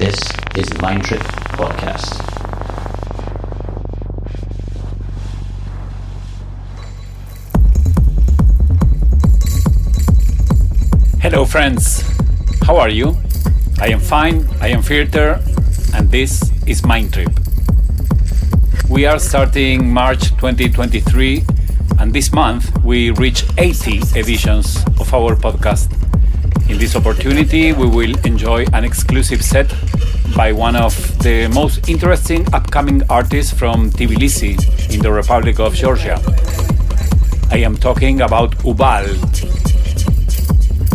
This is the Mind Trip Podcast. Hello, friends. How are you? I am fine, I am Filter, and this is Mind Trip. We are starting March 2023, and this month we reach 80 editions of our podcast. In this opportunity, we will enjoy an exclusive set by one of the most interesting upcoming artists from Tbilisi in the Republic of Georgia. I am talking about Ubal,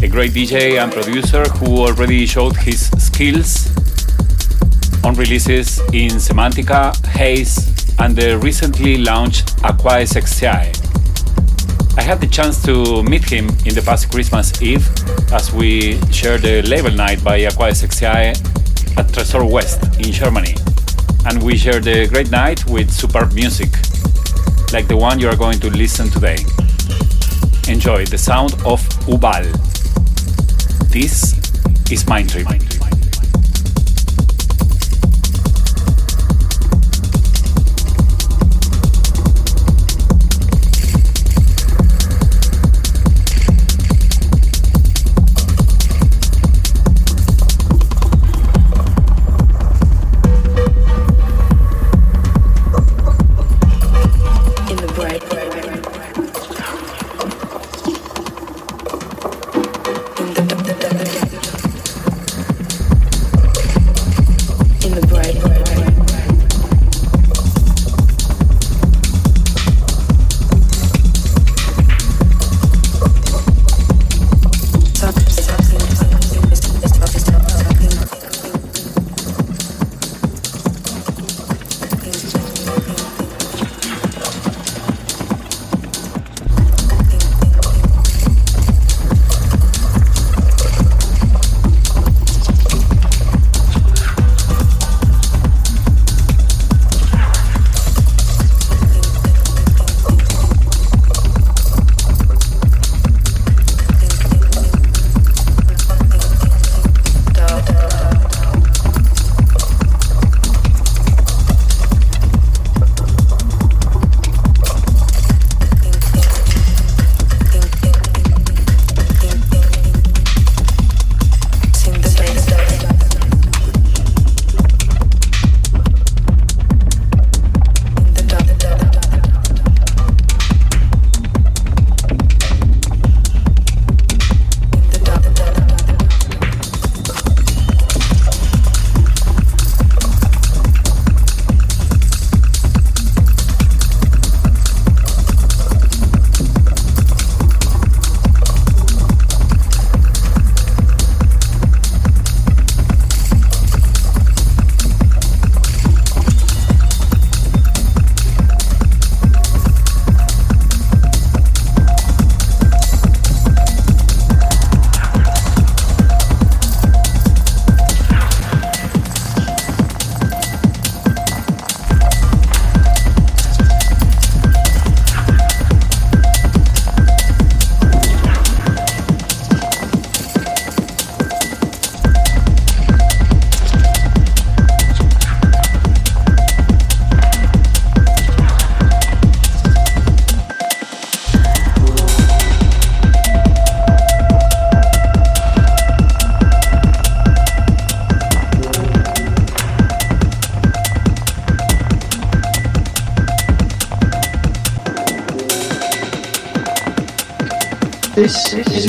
a great DJ and producer who already showed his skills on releases in Semantica, Haze, and the recently launched Aquae Sextiae. I had the chance to meet him in the past Christmas Eve as we shared the label night by Aquae Sextiae at Tresor West in Germany. And we shared a great night with superb music, like the one you are going to listen today. Enjoy the sound of Ubal. This is Mind Trip.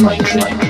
This is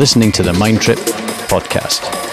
listening to the Mind Trip podcast.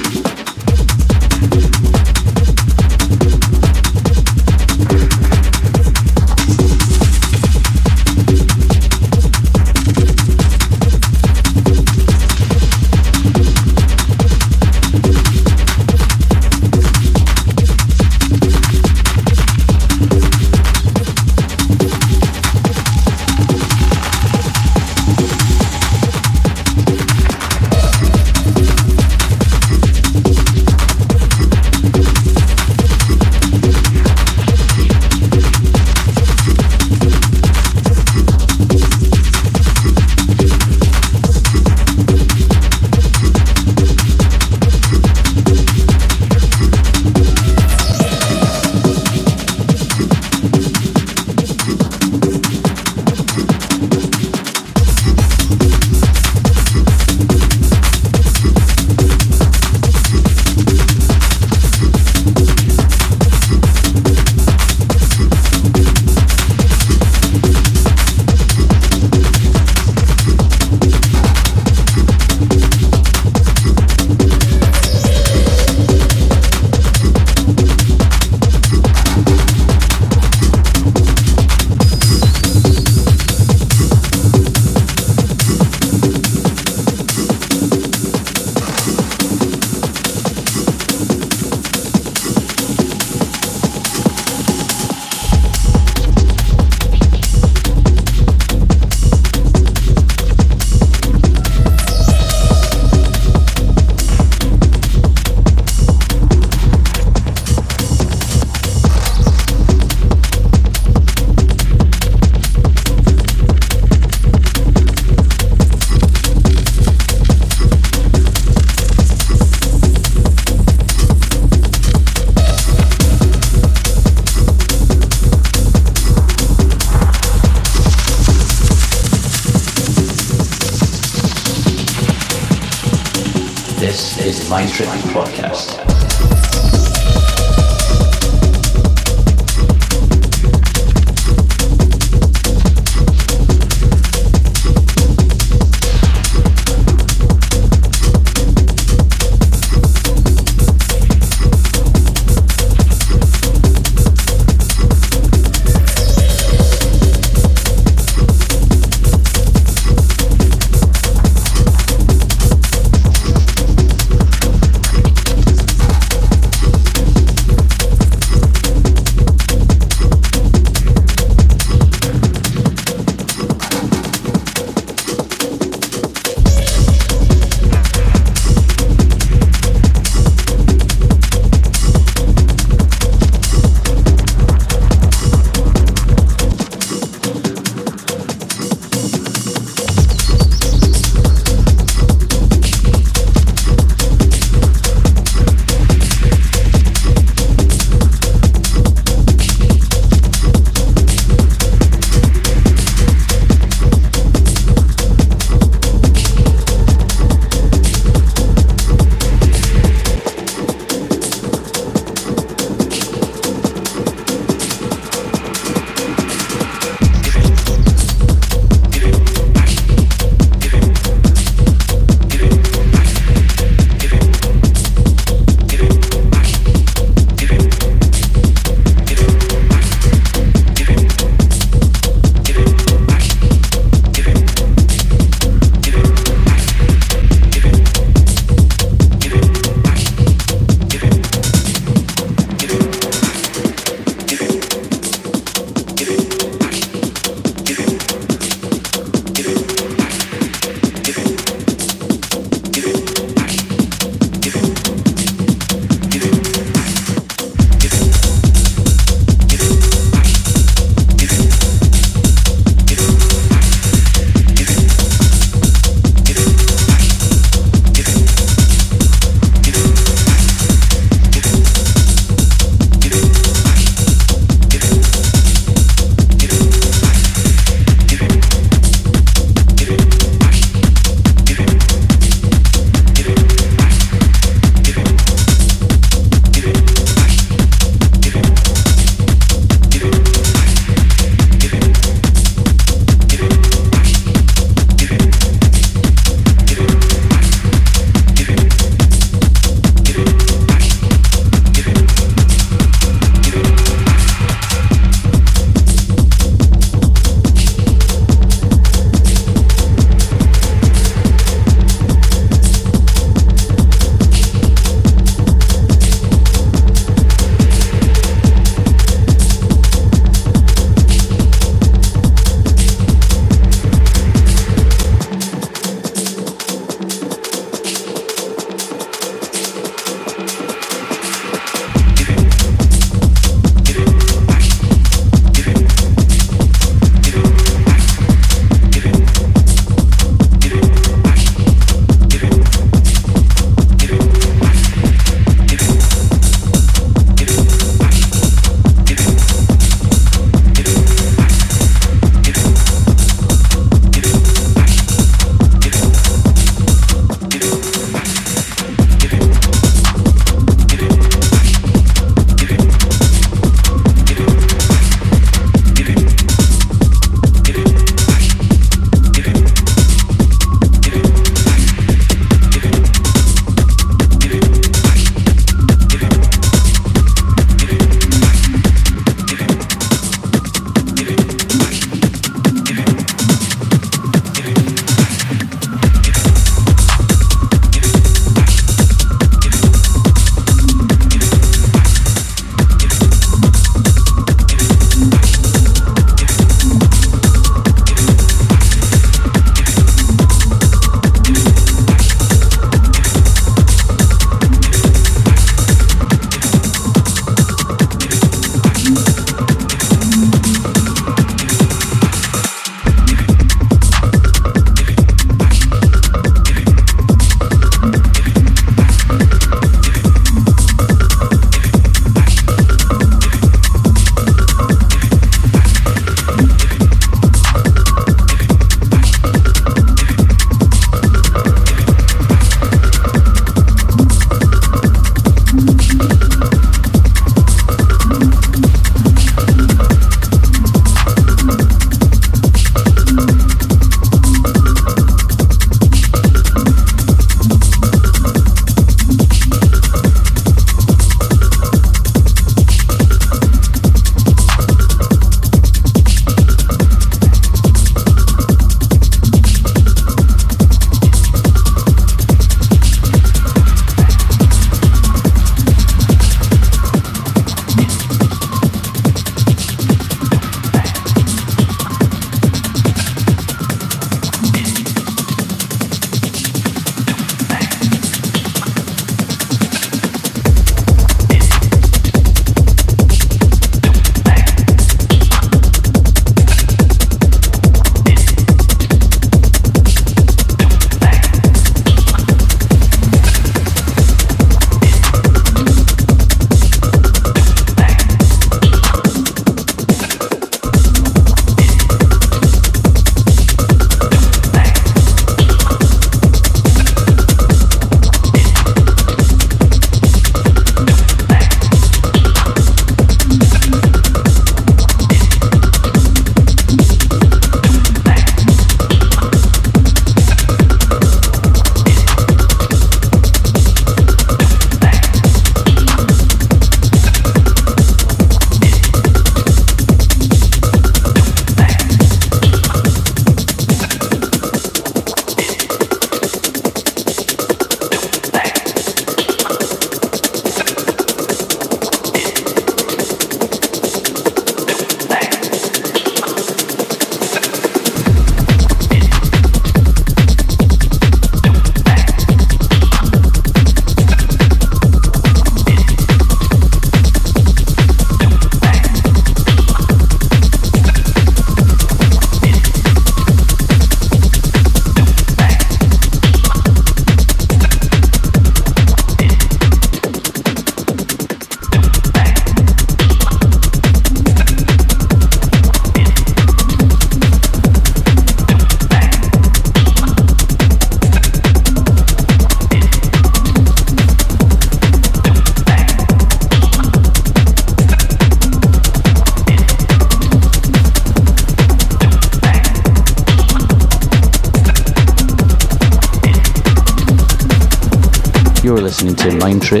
To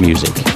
Mind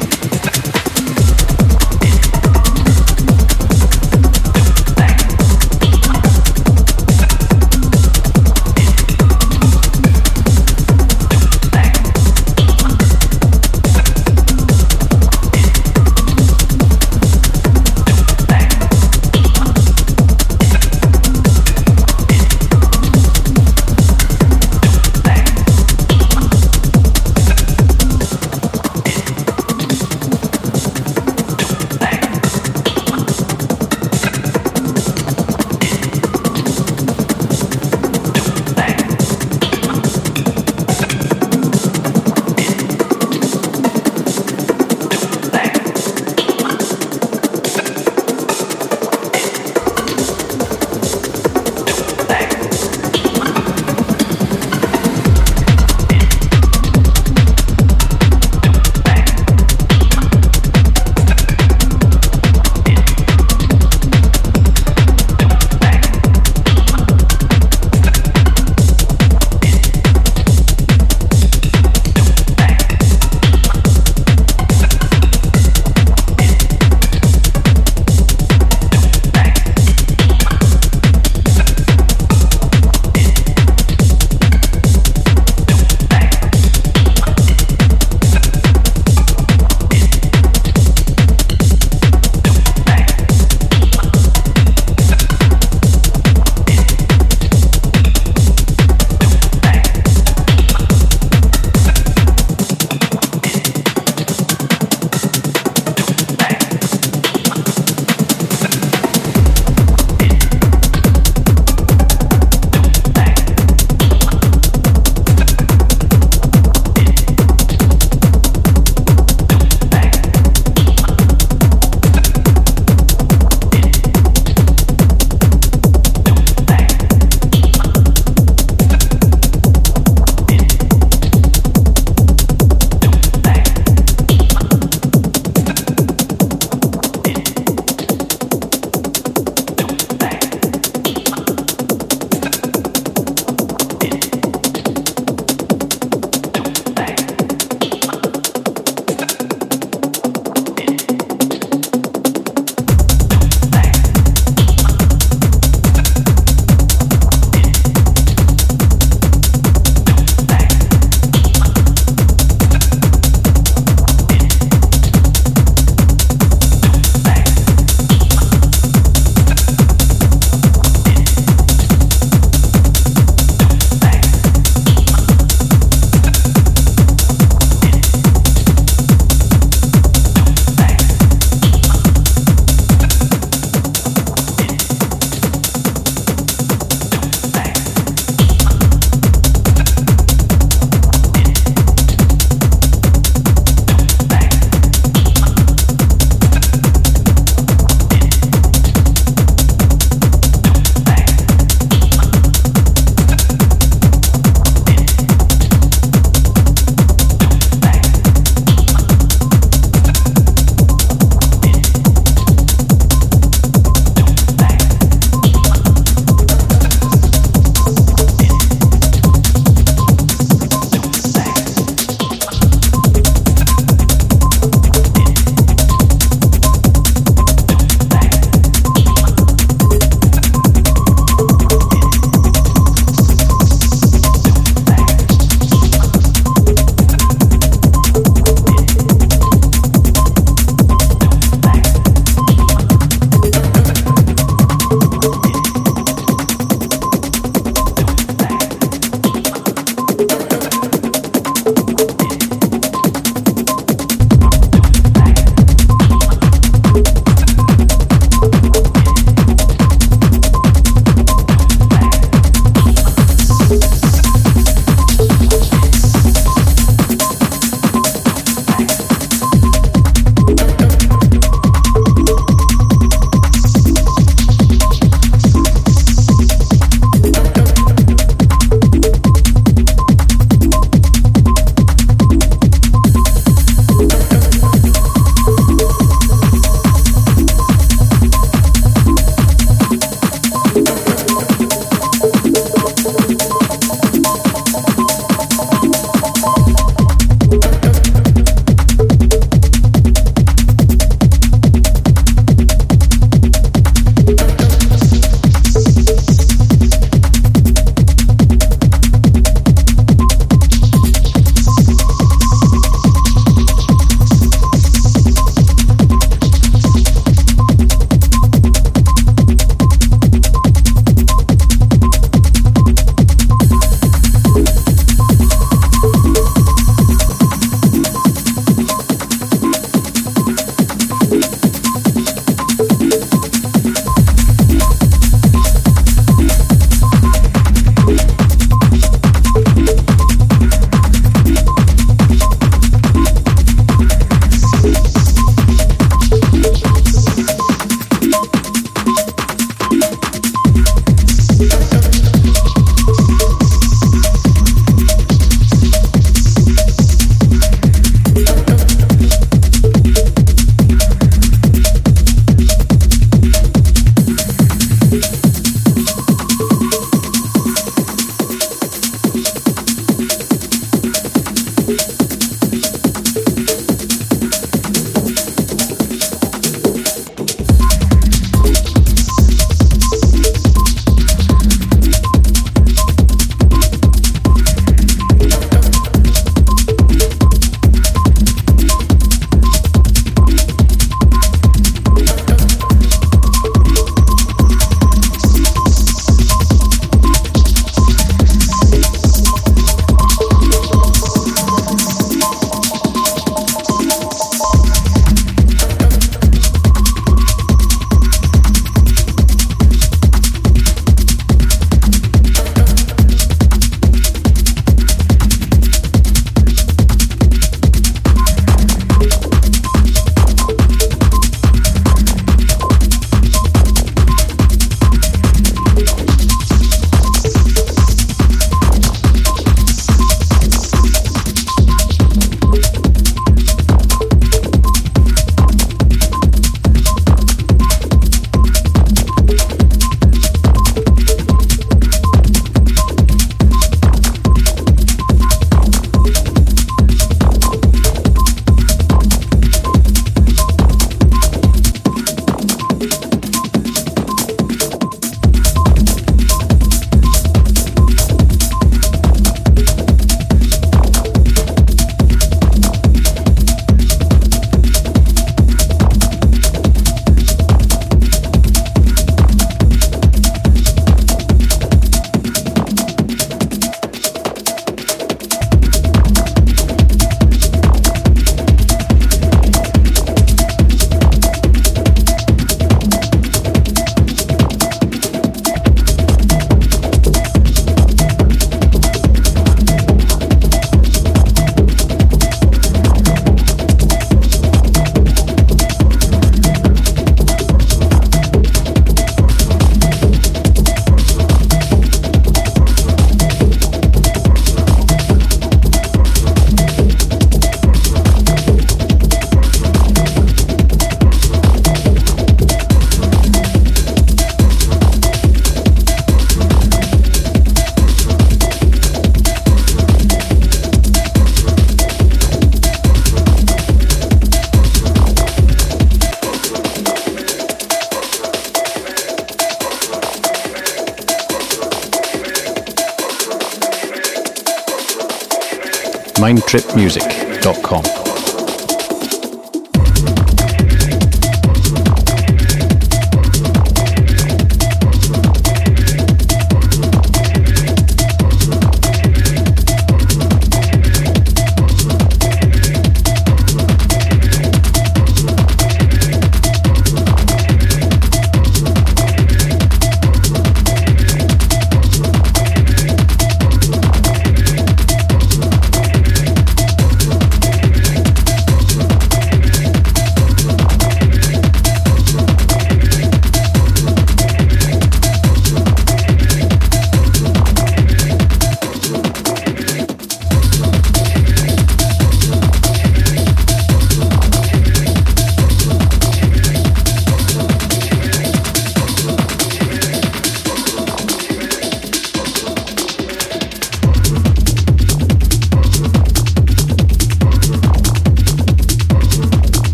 Trip Music.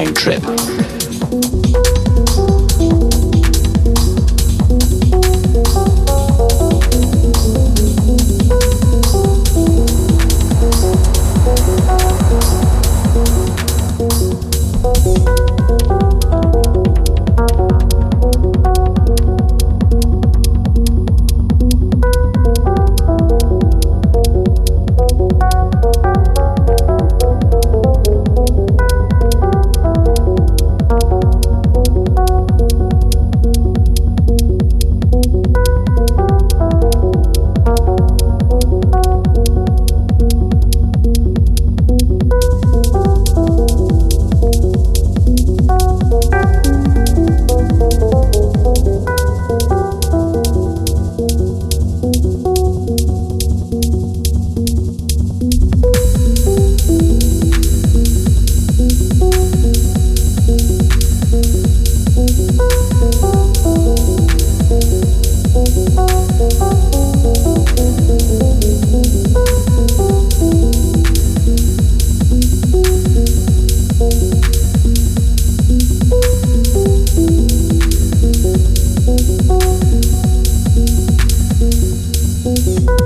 Mind Trip. This is